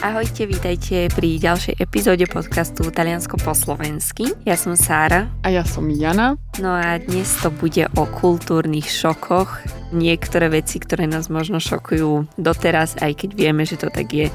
Ahojte, vítajte pri ďalšej epizóde podcastu Taliansko po slovensky. Ja som Sára. A ja som Jana. No a dnes to bude o kultúrnych šokoch. Niektoré veci, ktoré nás možno šokujú doteraz, aj keď vieme, že to tak je.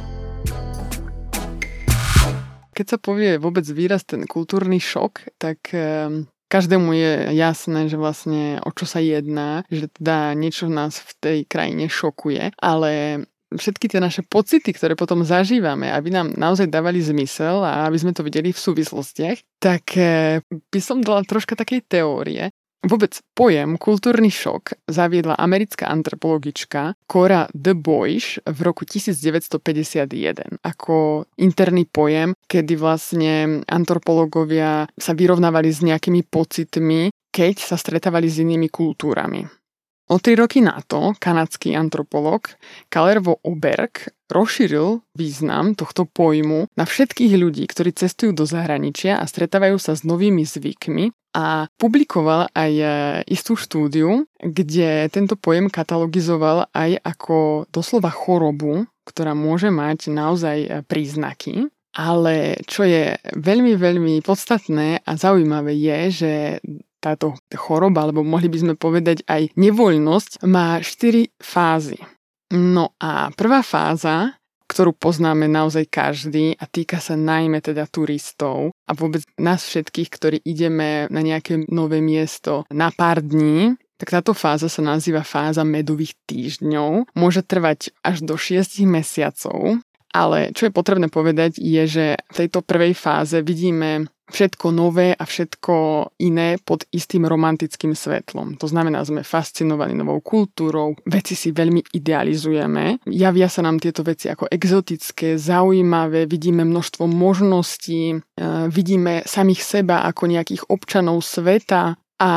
Keď sa povie vôbec výraz ten kultúrny šok, tak um každému je jasné, že vlastne o čo sa jedná, že teda niečo nás v tej krajine šokuje, ale všetky tie naše pocity, ktoré potom zažívame, aby nám naozaj dávali zmysel a aby sme to videli v súvislostiach, tak eh, by som dala troška takej teórie. Vôbec pojem kultúrny šok zaviedla americká antropologička Cora de Boiš v roku 1951 ako interný pojem, kedy vlastne antropológovia sa vyrovnávali s nejakými pocitmi, keď sa stretávali s inými kultúrami. O tri roky na to kanadský antropolog Kalervo Oberg rozšíril význam tohto pojmu na všetkých ľudí, ktorí cestujú do zahraničia a stretávajú sa s novými zvykmi a publikoval aj istú štúdiu, kde tento pojem katalogizoval aj ako doslova chorobu, ktorá môže mať naozaj príznaky. Ale čo je veľmi, veľmi podstatné a zaujímavé je, že táto choroba, alebo mohli by sme povedať aj nevoľnosť, má 4 fázy. No a prvá fáza, ktorú poznáme naozaj každý a týka sa najmä teda turistov a vôbec nás všetkých, ktorí ideme na nejaké nové miesto na pár dní, tak táto fáza sa nazýva fáza medových týždňov. Môže trvať až do 6 mesiacov ale čo je potrebné povedať je, že v tejto prvej fáze vidíme všetko nové a všetko iné pod istým romantickým svetlom. To znamená, sme fascinovaní novou kultúrou, veci si veľmi idealizujeme, javia sa nám tieto veci ako exotické, zaujímavé, vidíme množstvo možností, e, vidíme samých seba ako nejakých občanov sveta a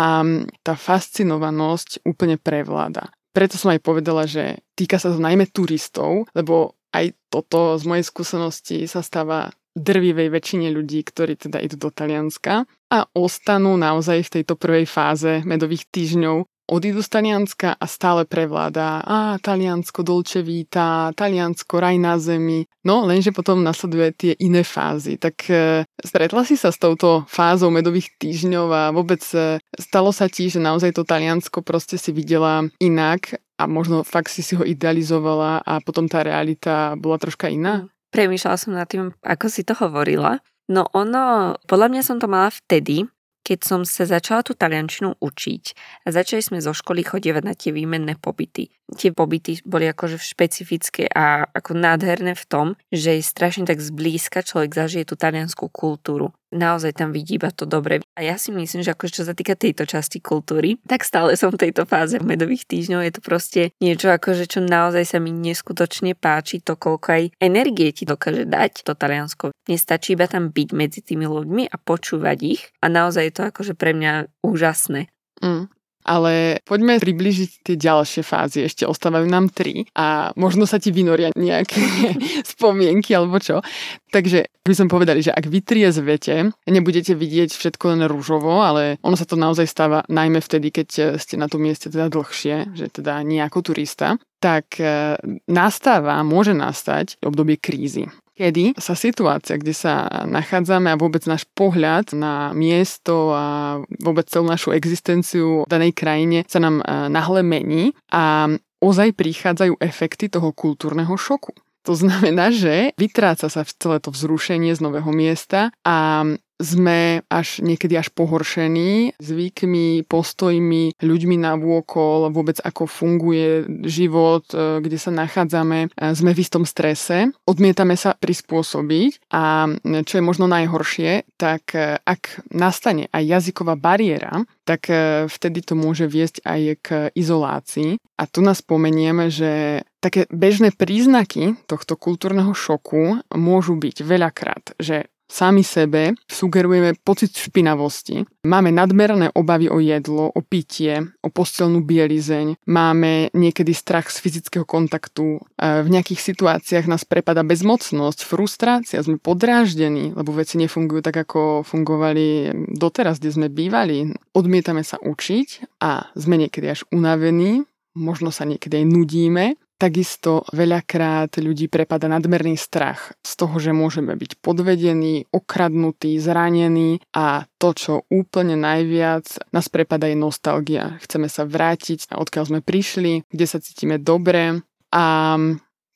tá fascinovanosť úplne prevláda. Preto som aj povedala, že týka sa to najmä turistov, lebo aj toto z mojej skúsenosti sa stáva drvivej väčšine ľudí, ktorí teda idú do Talianska a ostanú naozaj v tejto prvej fáze medových týždňov odídu z Talianska a stále prevláda a Taliansko dolče víta, Taliansko raj na zemi. No, lenže potom nasleduje tie iné fázy. Tak e, stretla si sa s touto fázou medových týždňov a vôbec e, stalo sa ti, že naozaj to Taliansko proste si videla inak a možno fakt si si ho idealizovala a potom tá realita bola troška iná? Premýšľala som nad tým, ako si to hovorila. No ono, podľa mňa som to mala vtedy, keď som sa začala tú taliančinu učiť a začali sme zo školy chodievať na tie výmenné pobyty. Tie pobyty boli akože špecifické a ako nádherné v tom, že je strašne tak zblízka človek zažije tú talianskú kultúru naozaj tam vidí iba to dobre. A ja si myslím, že akože čo sa týka tejto časti kultúry, tak stále som v tejto fáze medových týždňov. Je to proste niečo akože, čo naozaj sa mi neskutočne páči, to koľko aj energie ti dokáže dať to Taliansko. Nestačí iba tam byť medzi tými ľuďmi a počúvať ich a naozaj je to akože pre mňa úžasné. Mm. Ale poďme približiť tie ďalšie fázy. Ešte ostávajú nám tri a možno sa ti vynoria nejaké spomienky alebo čo. Takže by som povedali, že ak vy triezvete, nebudete vidieť všetko len rúžovo, ale ono sa to naozaj stáva najmä vtedy, keď ste na tom mieste teda dlhšie, že teda nie ako turista, tak e, nastáva, môže nastať obdobie krízy kedy sa situácia, kde sa nachádzame a vôbec náš pohľad na miesto a vôbec celú našu existenciu v danej krajine sa nám e, nahle mení a ozaj prichádzajú efekty toho kultúrneho šoku. To znamená, že vytráca sa celé to vzrušenie z nového miesta a sme až niekedy až pohoršení zvykmi, postojmi, ľuďmi na vôkol, vôbec ako funguje život, e, kde sa nachádzame. E, sme v istom strese, odmietame sa prispôsobiť a čo je možno najhoršie, tak e, ak nastane aj jazyková bariéra, tak vtedy to môže viesť aj k izolácii. A tu nás spomenieme, že také bežné príznaky tohto kultúrneho šoku môžu byť veľakrát, že sami sebe sugerujeme pocit špinavosti. Máme nadmerné obavy o jedlo, o pitie, o postelnú bielizeň. Máme niekedy strach z fyzického kontaktu. V nejakých situáciách nás prepada bezmocnosť, frustrácia, sme podráždení, lebo veci nefungujú tak, ako fungovali doteraz, kde sme bývali. Odmietame sa učiť a sme niekedy až unavení, možno sa niekedy aj nudíme Takisto veľakrát ľudí prepada nadmerný strach z toho, že môžeme byť podvedení, okradnutí, zranení a to, čo úplne najviac nás prepada je nostalgia. Chceme sa vrátiť, odkiaľ sme prišli, kde sa cítime dobre a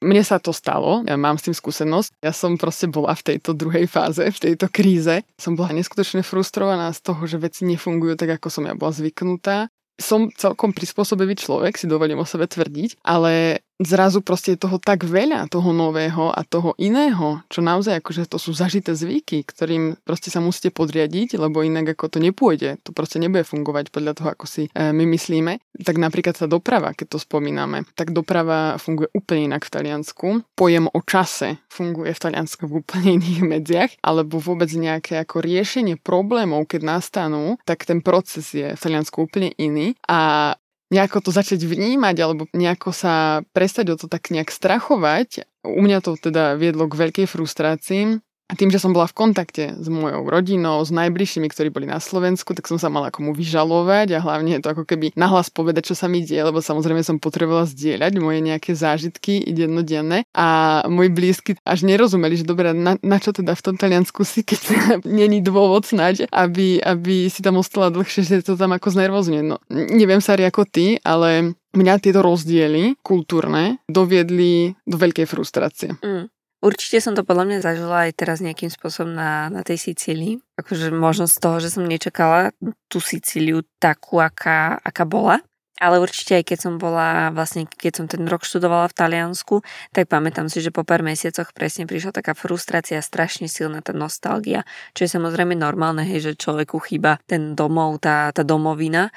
mne sa to stalo, ja mám s tým skúsenosť. Ja som proste bola v tejto druhej fáze, v tejto kríze. Som bola neskutočne frustrovaná z toho, že veci nefungujú tak, ako som ja bola zvyknutá som celkom prispôsobivý človek, si dovolím o sebe tvrdiť, ale zrazu proste je toho tak veľa, toho nového a toho iného, čo naozaj akože to sú zažité zvyky, ktorým proste sa musíte podriadiť, lebo inak ako to nepôjde, to proste nebude fungovať podľa toho, ako si e, my myslíme. Tak napríklad sa doprava, keď to spomíname, tak doprava funguje úplne inak v Taliansku. Pojem o čase funguje v Taliansku v úplne iných medziach, alebo vôbec nejaké ako riešenie problémov, keď nastanú, tak ten proces je v Taliansku úplne iný a nejako to začať vnímať alebo nejako sa prestať o to tak nejak strachovať. U mňa to teda viedlo k veľkej frustrácii a tým, že som bola v kontakte s mojou rodinou, s najbližšími, ktorí boli na Slovensku, tak som sa mala komu vyžalovať a hlavne to ako keby nahlas povedať, čo sa mi deje, lebo samozrejme som potrebovala zdieľať moje nejaké zážitky dennodenné a moji blízky až nerozumeli, že dobre, na, na čo teda v tom Taliansku si, keď není dôvod snáď, aby, aby si tam ostala dlhšie, že to tam ako znervozne. No, neviem sa ako ty, ale mňa tieto rozdiely kultúrne doviedli do veľkej frustrácie. Mm. Určite som to podľa mňa zažila aj teraz nejakým spôsobom na, na tej Sicílii. Akože možno z toho, že som nečakala tú Sicíliu takú, aká, aká bola. Ale určite aj keď som bola, vlastne keď som ten rok študovala v Taliansku, tak pamätám si, že po pár mesiacoch presne prišla taká frustrácia, strašne silná tá nostalgia, čo je samozrejme normálne, hej, že človeku chýba ten domov, tá, tá domovina,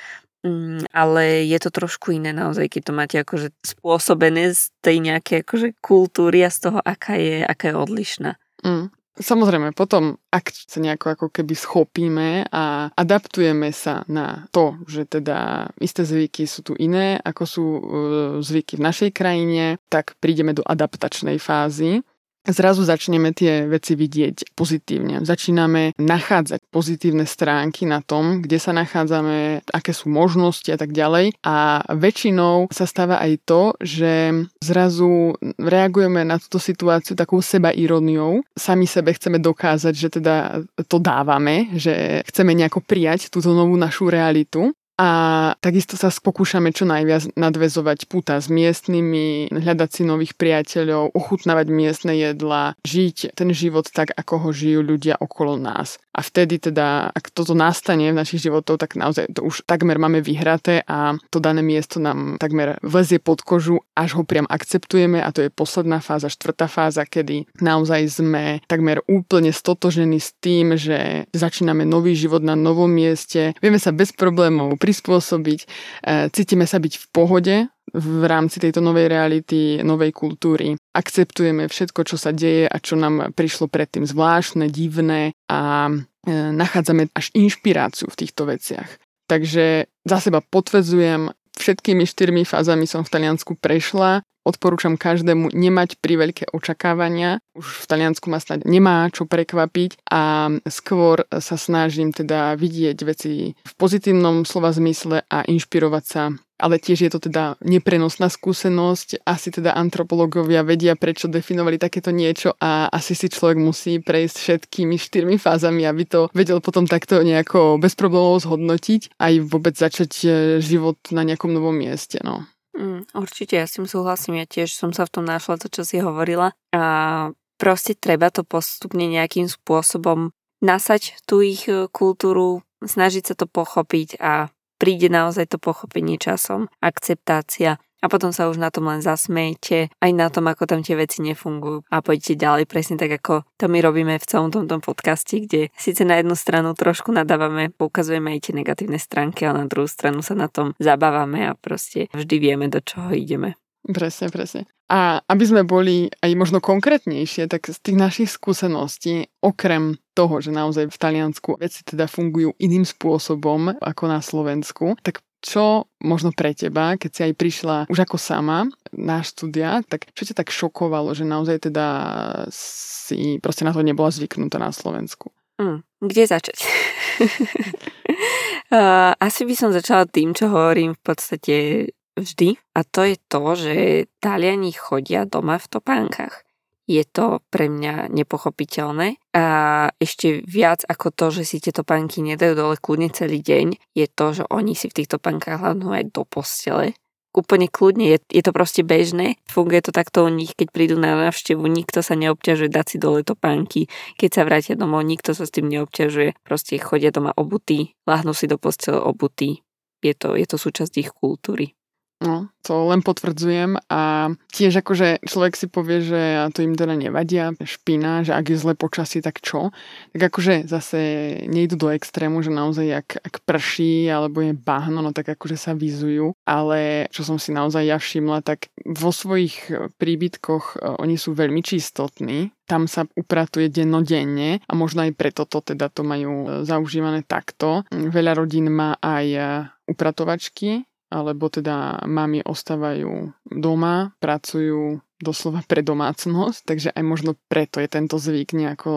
Mm, ale je to trošku iné naozaj, keď to máte akože spôsobené z tej nejakej akože kultúry a z toho, aká je, aká je odlišná. Mm. Samozrejme, potom, ak sa nejako ako keby schopíme a adaptujeme sa na to, že teda isté zvyky sú tu iné, ako sú e, zvyky v našej krajine, tak prídeme do adaptačnej fázy zrazu začneme tie veci vidieť pozitívne. Začíname nachádzať pozitívne stránky na tom, kde sa nachádzame, aké sú možnosti a tak ďalej. A väčšinou sa stáva aj to, že zrazu reagujeme na túto situáciu takou seba ironiou. Sami sebe chceme dokázať, že teda to dávame, že chceme nejako prijať túto novú našu realitu a takisto sa pokúšame čo najviac nadvezovať puta s miestnymi, hľadať si nových priateľov, ochutnávať miestne jedla, žiť ten život tak, ako ho žijú ľudia okolo nás. A vtedy teda, ak toto nastane v našich životoch, tak naozaj to už takmer máme vyhraté a to dané miesto nám takmer vlezie pod kožu, až ho priam akceptujeme a to je posledná fáza, štvrtá fáza, kedy naozaj sme takmer úplne stotožení s tým, že začíname nový život na novom mieste, vieme sa bez problémov prispôsobiť, e, cítime sa byť v pohode v rámci tejto novej reality, novej kultúry. Akceptujeme všetko, čo sa deje a čo nám prišlo predtým zvláštne, divné a e, nachádzame až inšpiráciu v týchto veciach. Takže za seba potvrdzujem, všetkými štyrmi fázami som v Taliansku prešla. Odporúčam každému nemať priveľké očakávania. Už v Taliansku ma snad nemá čo prekvapiť a skôr sa snažím teda vidieť veci v pozitívnom slova zmysle a inšpirovať sa ale tiež je to teda neprenosná skúsenosť. Asi teda antropológovia vedia, prečo definovali takéto niečo a asi si človek musí prejsť všetkými štyrmi fázami, aby to vedel potom takto nejako bez problémov zhodnotiť aj vôbec začať e, život na nejakom novom mieste. No. Mm, určite, ja s tým súhlasím. Ja tiež som sa v tom našla to, čo si hovorila. A proste treba to postupne nejakým spôsobom nasať tú ich e, kultúru, snažiť sa to pochopiť a príde naozaj to pochopenie časom, akceptácia a potom sa už na tom len zasmejte, aj na tom, ako tam tie veci nefungujú a poďte ďalej, presne tak, ako to my robíme v celom tomto podcaste, kde síce na jednu stranu trošku nadávame, poukazujeme aj tie negatívne stránky, ale na druhú stranu sa na tom zabávame a proste vždy vieme, do čoho ideme. Presne, presne. A aby sme boli aj možno konkrétnejšie, tak z tých našich skúseností, okrem toho, že naozaj v Taliansku veci teda fungujú iným spôsobom ako na Slovensku, tak čo možno pre teba, keď si aj prišla už ako sama na štúdia, tak čo ťa tak šokovalo, že naozaj teda si proste na to nebola zvyknutá na Slovensku? Mm, kde začať? uh, asi by som začala tým, čo hovorím v podstate vždy a to je to, že Taliani chodia doma v topánkach. Je to pre mňa nepochopiteľné a ešte viac ako to, že si tieto topánky nedajú dole kľudne celý deň, je to, že oni si v týchto topánkach hľadnú aj do postele úplne kľudne, je, je to proste bežné. Funguje to takto u nich, keď prídu na návštevu, nikto sa neobťažuje dať si dole topánky. Keď sa vrátia domov, nikto sa s tým neobťažuje. Proste chodia doma obutí, láhnú si do postele obutí. Je to, je to súčasť ich kultúry. No, to len potvrdzujem a tiež akože človek si povie, že to im teda nevadia, špina, že ak je zle počasie, tak čo? Tak akože zase nejdu do extrému, že naozaj ak, ak prší alebo je bahno, no tak akože sa vizujú, ale čo som si naozaj ja všimla, tak vo svojich príbytkoch e, oni sú veľmi čistotní, tam sa upratuje dennodenne a možno aj preto to teda to majú e, zaužívané takto. Veľa rodín má aj e, upratovačky, alebo teda mami ostávajú doma, pracujú doslova pre domácnosť, takže aj možno preto je tento zvyk nejako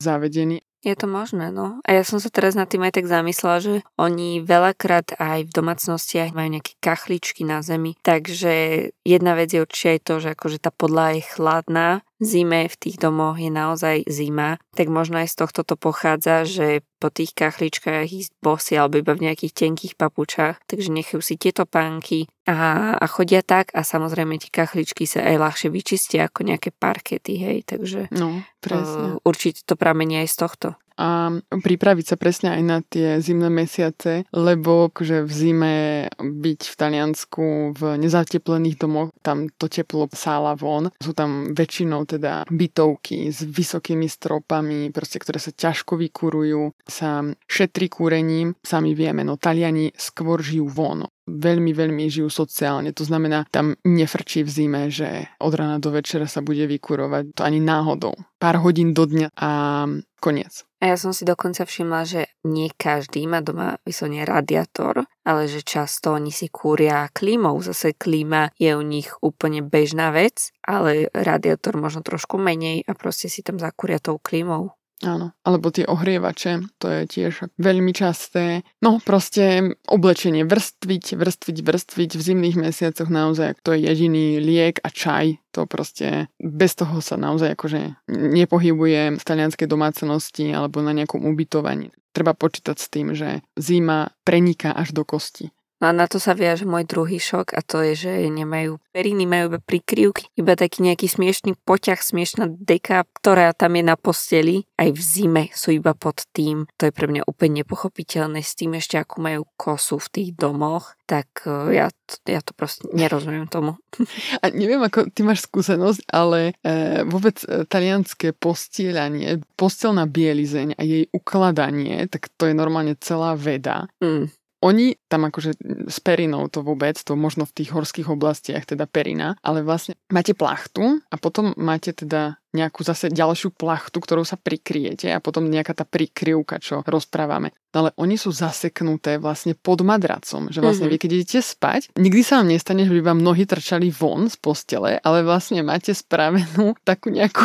zavedený. Je to možné, no. A ja som sa teraz nad tým aj tak zamyslela, že oni veľakrát aj v domácnostiach majú nejaké kachličky na zemi. Takže jedna vec je určite aj to, že akože tá podľa je chladná, zime v tých domoch je naozaj zima, tak možno aj z tohto to pochádza, že po tých kachličkách ísť bosy alebo iba v nejakých tenkých papučách, takže nechajú si tieto pánky a, a chodia tak a samozrejme tie kachličky sa aj ľahšie vyčistia ako nejaké parkety, hej, takže no, presne. Uh, určite to pramení aj z tohto a pripraviť sa presne aj na tie zimné mesiace, lebo že v zime byť v Taliansku v nezateplených domoch, tam to teplo sála von. Sú tam väčšinou teda bytovky s vysokými stropami, proste, ktoré sa ťažko vykurujú, sa šetrí kúrením, sami vieme, no Taliani skôr žijú von veľmi, veľmi žijú sociálne. To znamená, tam nefrčí v zime, že od rána do večera sa bude vykurovať. To ani náhodou. Pár hodín do dňa a koniec. A ja som si dokonca všimla, že nie každý má doma vyslovene radiátor, ale že často oni si kúria klímou. Zase klíma je u nich úplne bežná vec, ale radiátor možno trošku menej a proste si tam zakúria tou klímou. Áno, alebo tie ohrievače, to je tiež veľmi časté. No proste oblečenie, vrstviť, vrstviť, vrstviť v zimných mesiacoch naozaj, to je jediný liek a čaj, to proste bez toho sa naozaj akože nepohybuje v talianskej domácnosti alebo na nejakom ubytovaní. Treba počítať s tým, že zima preniká až do kosti. No a na to sa viaže môj druhý šok a to je, že nemajú periny, majú iba prikryvky, iba taký nejaký smiešný poťah, smiešná deka, ktorá tam je na posteli. Aj v zime sú iba pod tým. To je pre mňa úplne nepochopiteľné s tým ešte, ako majú kosu v tých domoch. Tak e, ja, ja to proste nerozumiem tomu. A neviem, ako ty máš skúsenosť, ale e, vôbec e, talianské postielanie, postelná bielizeň a jej ukladanie, tak to je normálne celá veda. Mm. Oni tam akože s perinou to vôbec, to možno v tých horských oblastiach, teda perina, ale vlastne máte plachtu a potom máte teda nejakú zase ďalšiu plachtu, ktorou sa prikryjete a potom nejaká tá prikryvka, čo rozprávame. No ale oni sú zaseknuté vlastne pod madracom, že vlastne vy keď idete spať, nikdy sa vám nestane, že by vám nohy trčali von z postele, ale vlastne máte spravenú takú nejakú...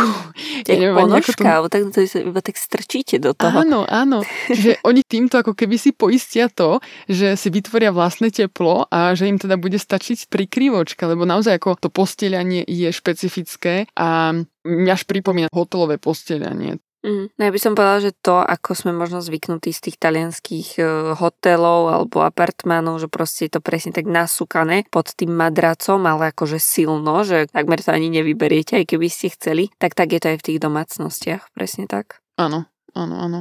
Ja neviem, ponožka, nejakú... tak to iba tak strčíte do toho. Áno, áno. že oni týmto ako keby si poistia to, že si vytvoria vlastné teplo a že im teda bude stačiť prikryvočka, lebo naozaj ako to postelianie je špecifické a až pripomína hotelové posteľanie. Mm. No ja by som povedala, že to, ako sme možno zvyknutí z tých talianských e, hotelov alebo apartmánov, že proste je to presne tak nasúkané pod tým madracom, ale akože silno, že takmer to ani nevyberiete, aj keby ste chceli, tak tak je to aj v tých domácnostiach, presne tak. Áno, áno, áno.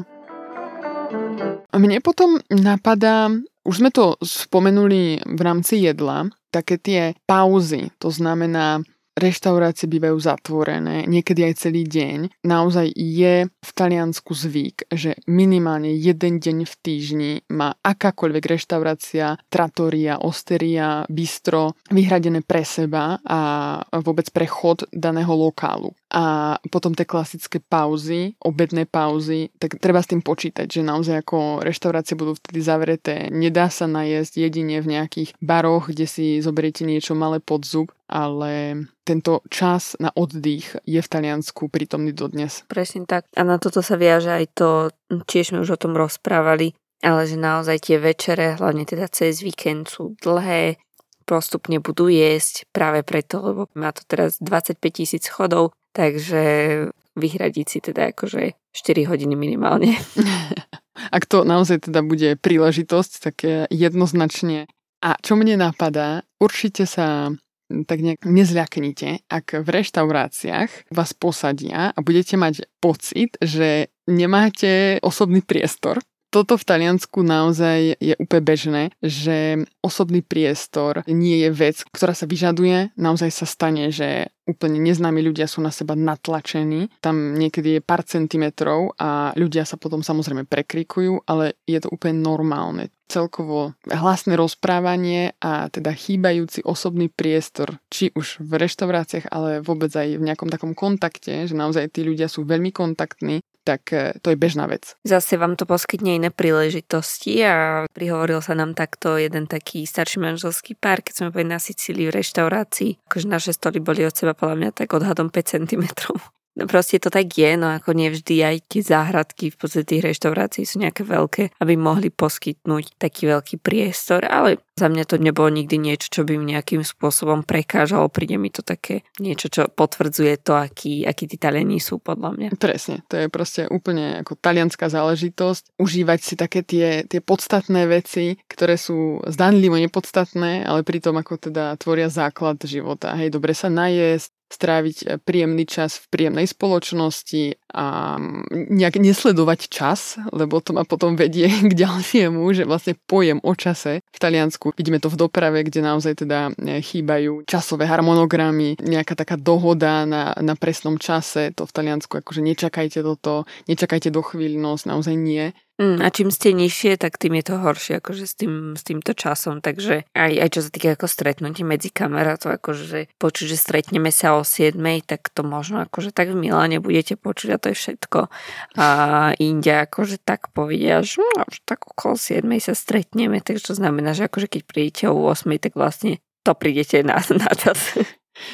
A mne potom napadá, už sme to spomenuli v rámci jedla, také tie pauzy, to znamená reštaurácie bývajú zatvorené, niekedy aj celý deň. Naozaj je v Taliansku zvyk, že minimálne jeden deň v týždni má akákoľvek reštaurácia, tratoria, osteria, bistro vyhradené pre seba a vôbec pre chod daného lokálu. A potom tie klasické pauzy, obedné pauzy, tak treba s tým počítať, že naozaj ako reštaurácie budú vtedy zavreté, nedá sa najesť jedine v nejakých baroch, kde si zoberiete niečo malé pod zub, ale tento čas na oddych je v Taliansku prítomný dodnes. Presne tak. A na toto sa viaže aj to, tiež sme už o tom rozprávali, ale že naozaj tie večere, hlavne teda cez víkend sú dlhé, postupne budú jesť práve preto, lebo má to teraz 25 tisíc chodov, takže vyhradiť si teda akože 4 hodiny minimálne. Ak to naozaj teda bude príležitosť, tak jednoznačne. A čo mne napadá, určite sa tak nejak nezľaknite, ak v reštauráciách vás posadia a budete mať pocit, že nemáte osobný priestor, toto v Taliansku naozaj je úplne bežné, že osobný priestor nie je vec, ktorá sa vyžaduje. Naozaj sa stane, že úplne neznámi ľudia sú na seba natlačení. Tam niekedy je pár centimetrov a ľudia sa potom samozrejme prekrikujú, ale je to úplne normálne. Celkovo hlasné rozprávanie a teda chýbajúci osobný priestor, či už v reštauráciách, ale vôbec aj v nejakom takom kontakte, že naozaj tí ľudia sú veľmi kontaktní, tak e, to je bežná vec. Zase vám to poskytne iné príležitosti a prihovoril sa nám takto jeden taký starší manželský pár, keď sme boli na Sicílii v reštaurácii. Akože naše stoly boli od seba podľa mňa tak odhadom 5 cm. Proste to tak je, no ako nevždy aj tie záhradky v podstate tých reštaurácií sú nejaké veľké, aby mohli poskytnúť taký veľký priestor, ale za mňa to nebolo nikdy niečo, čo by mi nejakým spôsobom prekážalo. Príde mi to také niečo, čo potvrdzuje to, akí, akí tí Taliani sú podľa mňa. Presne, to je proste úplne ako talianská záležitosť. Užívať si také tie, tie podstatné veci, ktoré sú zdanlivo nepodstatné, ale pritom ako teda tvoria základ života. Hej, dobre sa najesť, stráviť e, príjemný čas v príjemnej spoločnosti a nejak nesledovať čas, lebo to ma potom vedie k ďalšiemu, že vlastne pojem o čase v Taliansku. Vidíme to v doprave, kde naozaj teda e, chýbajú časové harmonogramy, nejaká taká dohoda na, na presnom čase. To v Taliansku akože nečakajte toto, nečakajte do chvíľnosť, naozaj nie. Mm, a čím ste nižšie, tak tým je to horšie akože s, tým, s týmto časom. Takže aj, aj čo sa týka ako stretnutí medzi kamerátov, akože počuť, že stretneme sa o 7, tak to možno akože tak v Miláne budete počuť a to je všetko. A India akože tak povedia, že no, tak okolo 7 sa stretneme, takže to znamená, že akože keď prídete o 8, tak vlastne to prídete na, na čas.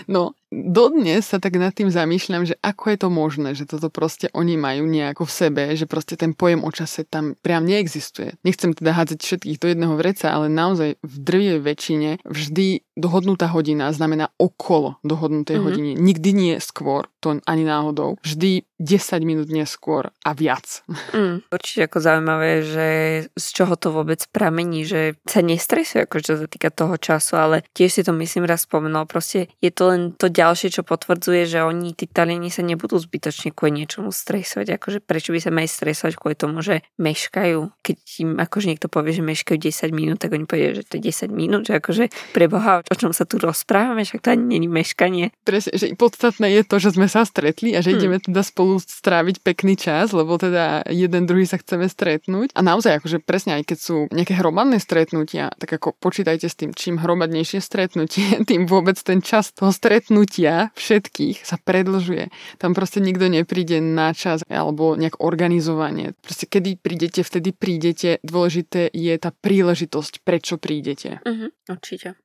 No, dodnes sa tak nad tým zamýšľam, že ako je to možné, že toto proste oni majú nejako v sebe, že proste ten pojem o čase tam priam neexistuje. Nechcem teda hádzať všetkých do jedného vreca, ale naozaj v drvie väčšine vždy dohodnutá hodina znamená okolo dohodnutej mm-hmm. hodiny. Nikdy nie skôr, to ani náhodou. Vždy 10 minút neskôr a viac. Mm, určite ako zaujímavé, že z čoho to vôbec pramení, že sa nestresuje, ako čo sa týka toho času, ale tiež si to myslím raz spomenul. Proste je to len to ďalšie, čo potvrdzuje, že oni, tí Taliani sa nebudú zbytočne kvôli niečomu stresovať. Akože prečo by sa mali stresovať kvôli tomu, že meškajú. Keď im akože niekto povie, že meškajú 10 minút, tak oni povedia, že to je 10 minút, že akože preboha, o čom sa tu rozprávame, však to ani není meškanie. Presne, že podstatné je to, že sme sa stretli a že hmm. ideme teda spolu stráviť pekný čas, lebo teda jeden druhý sa chceme stretnúť. A naozaj, akože presne aj keď sú nejaké hromadné stretnutia, tak ako počítajte s tým, čím hromadnejšie stretnutie, tým vôbec ten čas toho stretnutia stretnutia všetkých sa predlžuje. Tam proste nikto nepríde na čas alebo nejak organizovanie. Proste kedy prídete, vtedy prídete. Dôležité je tá príležitosť, prečo prídete. Uh-huh, určite.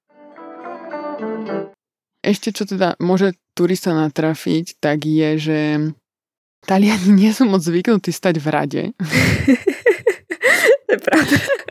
Ešte čo teda môže turista natrafiť, tak je, že Taliani nie sú moc zvyknutí stať v rade. to je pravda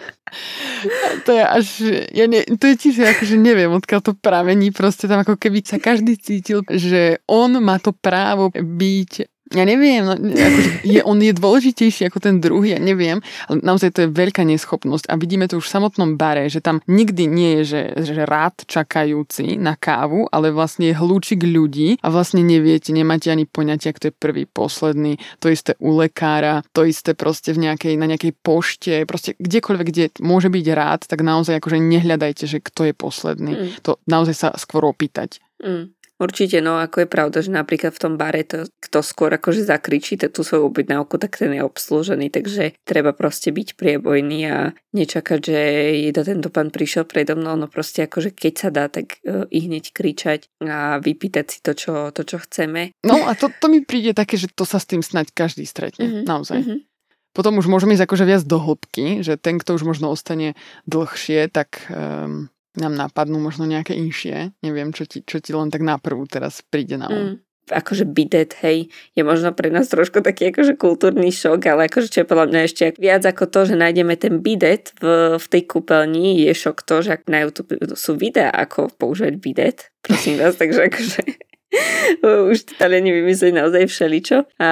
to je až, ja ne, to je tiež akože neviem, odkiaľ to pramení, proste tam ako keby sa každý cítil, že on má to právo byť ja neviem, no, akože je, on je dôležitejší ako ten druhý, ja neviem, ale naozaj to je veľká neschopnosť a vidíme to už v samotnom bare, že tam nikdy nie je, že, že rád čakajúci na kávu, ale vlastne je hľúčik ľudí a vlastne neviete, nemáte ani poňatia, kto je prvý, posledný, to isté u lekára, to isté proste v nejakej, na nejakej pošte, proste kdekoľvek, kde môže byť rád, tak naozaj akože nehľadajte, že kto je posledný. Mm. To naozaj sa skôr opýtať. Mm. Určite, no ako je pravda, že napríklad v tom bare to, kto skôr akože zakričí tú svoju objednávku, tak ten je obslužený, takže treba proste byť priebojný a nečakať, že to tento pán prišiel predo mnou, no proste akože keď sa dá, tak uh, i hneď kričať a vypýtať si to, čo, to, čo chceme. No a to, to mi príde také, že to sa s tým snať každý stretne, mm-hmm. naozaj. Mm-hmm. Potom už môžeme ísť akože viac do hĺbky, že ten, kto už možno ostane dlhšie, tak um, nám napadnú možno nejaké inšie. Neviem, čo ti, čo ti len tak na prvú teraz príde na um. Mm. akože bidet, hej, je možno pre nás trošku taký akože kultúrny šok, ale akože čo je podľa mňa ešte viac ako to, že nájdeme ten bidet v, v tej kúpeľni, je šok to, že na YouTube sú videá, ako používať bidet, prosím vás, takže akože už Taliani vymysleli naozaj všeličo. A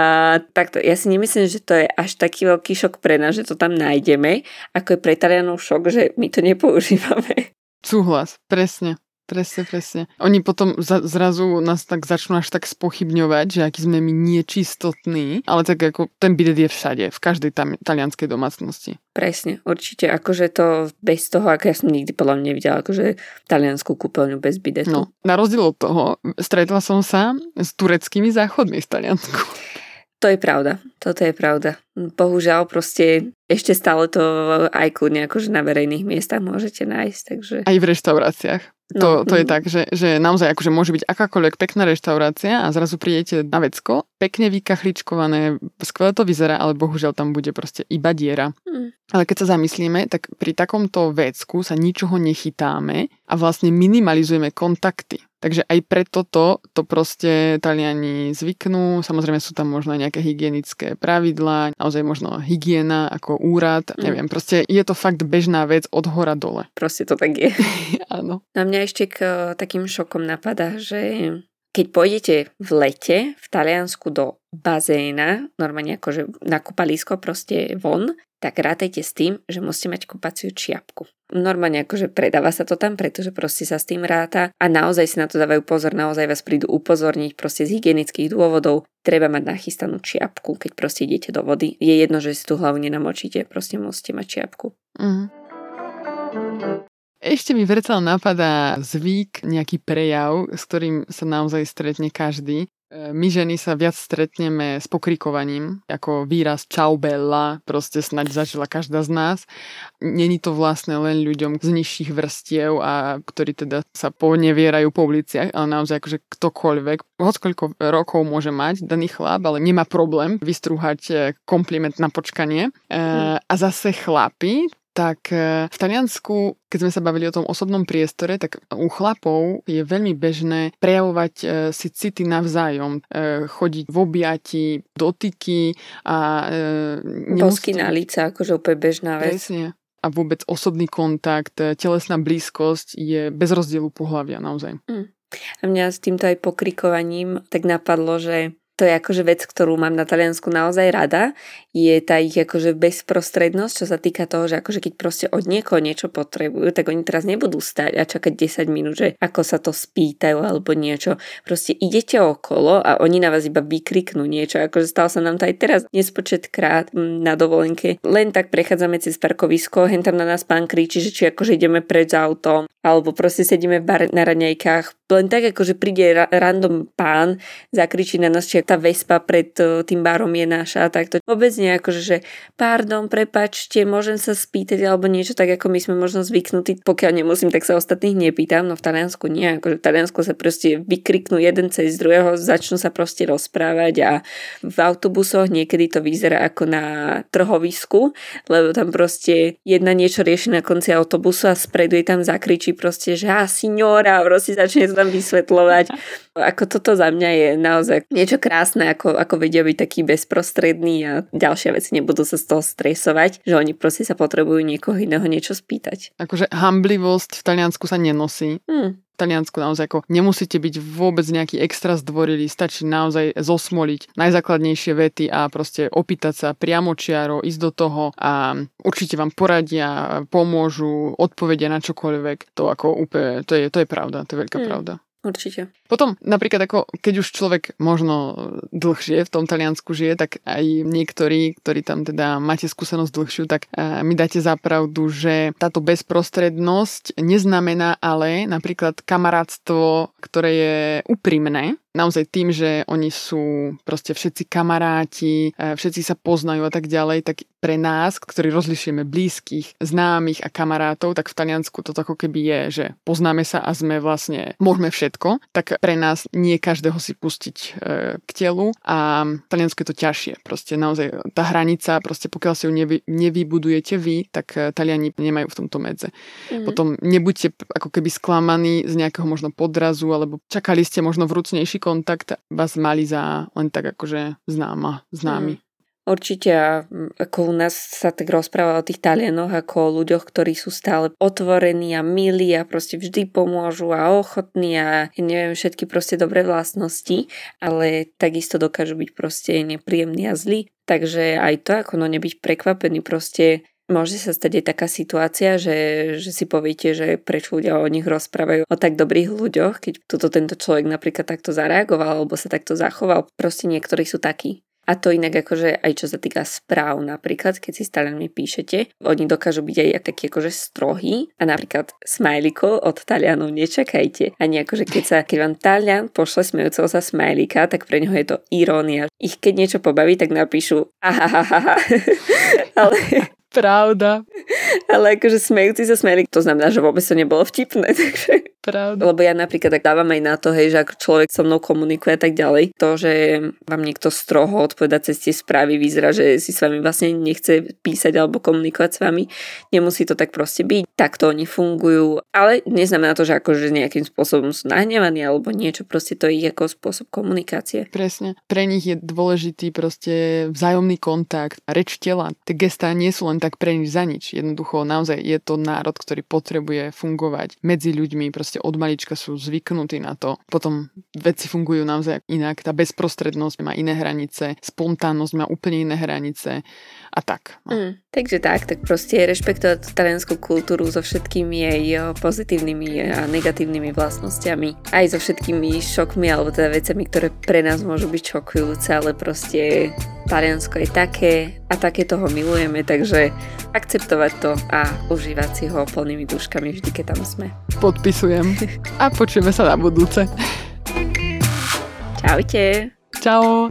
takto, ja si nemyslím, že to je až taký veľký šok pre nás, že to tam nájdeme, ako je pre Talianov šok, že my to nepoužívame. Súhlas, presne. Presne, presne. Oni potom za, zrazu nás tak začnú až tak spochybňovať, že aký sme my nečistotní, ale tak ako ten bidet je všade, v každej tam, talianskej domácnosti. Presne, určite. Akože to bez toho, ako ja som nikdy podľa mňa nevidela, akože taliansku kúpeľňu bez bidetu. No, na rozdiel od toho, stretla som sa s tureckými záchodmi v Taliansku. To je pravda, toto je pravda. Bohužiaľ proste ešte stále to aj kľudne akože na verejných miestach môžete nájsť, takže... Aj v reštauráciách. To, no, to je tak, že, že naozaj akože môže byť akákoľvek pekná reštaurácia a zrazu prídete na vecko, pekne vykachličkované, skvelé to vyzerá, ale bohužiaľ tam bude proste iba diera. Mm. Ale keď sa zamyslíme, tak pri takomto vecku sa ničoho nechytáme a vlastne minimalizujeme kontakty. Takže aj preto to, to proste Taliani zvyknú. Samozrejme sú tam možno nejaké hygienické pravidlá, naozaj možno hygiena ako úrad, mm. neviem, proste je to fakt bežná vec od hora dole. Proste to tak je. Áno. Na mňa ešte k takým šokom napadá, že keď pôjdete v lete v Taliansku do bazéna, normálne akože na kúpalisko proste von, tak rátajte s tým, že musíte mať kúpaciu čiapku. Normálne akože predáva sa to tam, pretože proste sa s tým ráta a naozaj si na to dávajú pozor, naozaj vás prídu upozorniť proste z hygienických dôvodov. Treba mať nachystanú čiapku, keď proste idete do vody. Je jedno, že si tú hlavu nenamočíte, proste musíte mať čiapku. Mm. Ešte mi vrcal napadá zvyk, nejaký prejav, s ktorým sa naozaj stretne každý. E, my ženy sa viac stretneme s pokrikovaním, ako výraz čau bella, proste snaď zažila každá z nás. Není to vlastne len ľuďom z nižších vrstiev a ktorí teda sa ponevierajú po uliciach, ale naozaj akože ktokoľvek, koľko rokov môže mať daný chlap, ale nemá problém vystrúhať e, kompliment na počkanie. E, a zase chlapi, tak e, v Taliansku, keď sme sa bavili o tom osobnom priestore, tak u chlapov je veľmi bežné prejavovať e, si city navzájom, e, chodiť v objati, dotyky a... Nemusí... na líca, akože úplne bežná vec. Presne. A vôbec osobný kontakt, telesná blízkosť je bez rozdielu pohľavia naozaj. Mm. A mňa s týmto aj pokrikovaním tak napadlo, že to je akože vec, ktorú mám na Taliansku naozaj rada, je tá ich akože bezprostrednosť, čo sa týka toho, že akože keď proste od niekoho niečo potrebujú, tak oni teraz nebudú stať a čakať 10 minút, že ako sa to spýtajú alebo niečo. Proste idete okolo a oni na vás iba vykriknú niečo. Akože stalo sa nám to aj teraz nespočet krát na dovolenke. Len tak prechádzame cez parkovisko, hen tam na nás pán kričí, že či akože ideme pred autom, alebo proste sedíme v bar na raňajkách. Len tak akože príde ra- random pán, zakričí na nás, či tá vespa pred e, tým barom je naša a takto. Vôbec nie ako, že pardon, prepačte, môžem sa spýtať alebo niečo tak, ako my sme možno zvyknutí. Pokiaľ nemusím, tak sa ostatných nepýtam, no v Taliansku nie. Akože v Taliansku sa proste vykriknú jeden cez druhého, začnú sa proste rozprávať a v autobusoch niekedy to vyzerá ako na trhovisku, lebo tam proste jedna niečo rieši na konci autobusu a spredu je tam zakričí proste, že a signora, proste začne tam vysvetľovať. Ako toto za mňa je naozaj niečo krásne, ako, ako vedia byť taký bezprostredný a ďalšia vec, nebudú sa z toho stresovať, že oni proste sa potrebujú niekoho iného niečo spýtať. Akože hamblivosť v Taliansku sa nenosí. Hmm. Taliansku naozaj ako nemusíte byť vôbec nejaký extra zdvorilý, stačí naozaj zosmoliť najzákladnejšie vety a proste opýtať sa priamo čiaro, ísť do toho a určite vám poradia, pomôžu, odpovedia na čokoľvek. To ako úplne, to je, to je pravda, to je veľká hmm. pravda. Určite. Potom napríklad ako, keď už človek možno dlhšie v tom Taliansku žije, tak aj niektorí, ktorí tam teda máte skúsenosť dlhšiu, tak uh, mi dáte za pravdu, že táto bezprostrednosť neznamená ale napríklad kamarátstvo, ktoré je úprimné, naozaj tým, že oni sú proste všetci kamaráti, všetci sa poznajú a tak ďalej, tak pre nás, ktorí rozlišujeme blízkych, známych a kamarátov, tak v Taliansku to ako keby je, že poznáme sa a sme vlastne, môžeme všetko, tak pre nás nie každého si pustiť e, k telu a v Taliansku je to ťažšie. Proste naozaj tá hranica, proste pokiaľ si ju nevy, nevybudujete vy, tak e, Taliani nemajú v tomto medze. Mm. Potom nebuďte ako keby sklamaní z nejakého možno podrazu, alebo čakali ste možno vrúcnejší kontakt, vás mali za len tak akože známa, známy. Mm. Určite ako u nás sa tak rozpráva o tých Talianoch ako o ľuďoch, ktorí sú stále otvorení a milí a proste vždy pomôžu a ochotní a neviem všetky proste dobré vlastnosti, ale takisto dokážu byť proste nepríjemní a zlí. Takže aj to ako no nebyť prekvapený proste Môže sa stať aj taká situácia, že, že si poviete, že prečo ľudia o nich rozprávajú o tak dobrých ľuďoch, keď tuto tento človek napríklad takto zareagoval alebo sa takto zachoval. Proste niektorí sú takí. A to inak akože aj čo sa týka správ napríklad, keď si s Talianmi píšete, oni dokážu byť aj takí akože strohí a napríklad smajliko od Talianov nečakajte. Ani akože keď sa, keď vám Talian pošle smejúceho sa smajlika, tak pre neho je to irónia. Ich keď niečo pobaví, tak napíšu ahahaha. Ale Pravda. Ale akože smejúci sa smeli, to znamená, že vôbec to nebolo vtipné. Takže... Pravda. Lebo ja napríklad tak dávam aj na to, hej, že ako človek so mnou komunikuje a tak ďalej. To, že vám niekto stroho odpoveda cez tie správy, vyzerá, že si s vami vlastne nechce písať alebo komunikovať s vami. Nemusí to tak proste byť. Takto oni fungujú. Ale neznamená to, že akože nejakým spôsobom sú nahnevaní alebo niečo. Proste to je ich ako spôsob komunikácie. Presne. Pre nich je dôležitý proste vzájomný kontakt. Reč tela. Tie gestá nie sú len tak pre nič za nič. Jednoducho naozaj je to národ, ktorý potrebuje fungovať medzi ľuďmi, proste od malička sú zvyknutí na to. Potom veci fungujú naozaj inak. Tá bezprostrednosť má iné hranice, spontánnosť má úplne iné hranice a tak. No. Mm, takže tak, tak proste rešpektovať taliansku kultúru so všetkými jej pozitívnymi a negatívnymi vlastnosťami. Aj so všetkými šokmi alebo teda vecami, ktoré pre nás môžu byť šokujúce, ale proste Taliansko je také a také toho milujeme, takže akceptovať to a užívať si ho plnými duškami vždy, keď tam sme. Podpisujem. A počujeme sa na budúce. Čaute. Čau.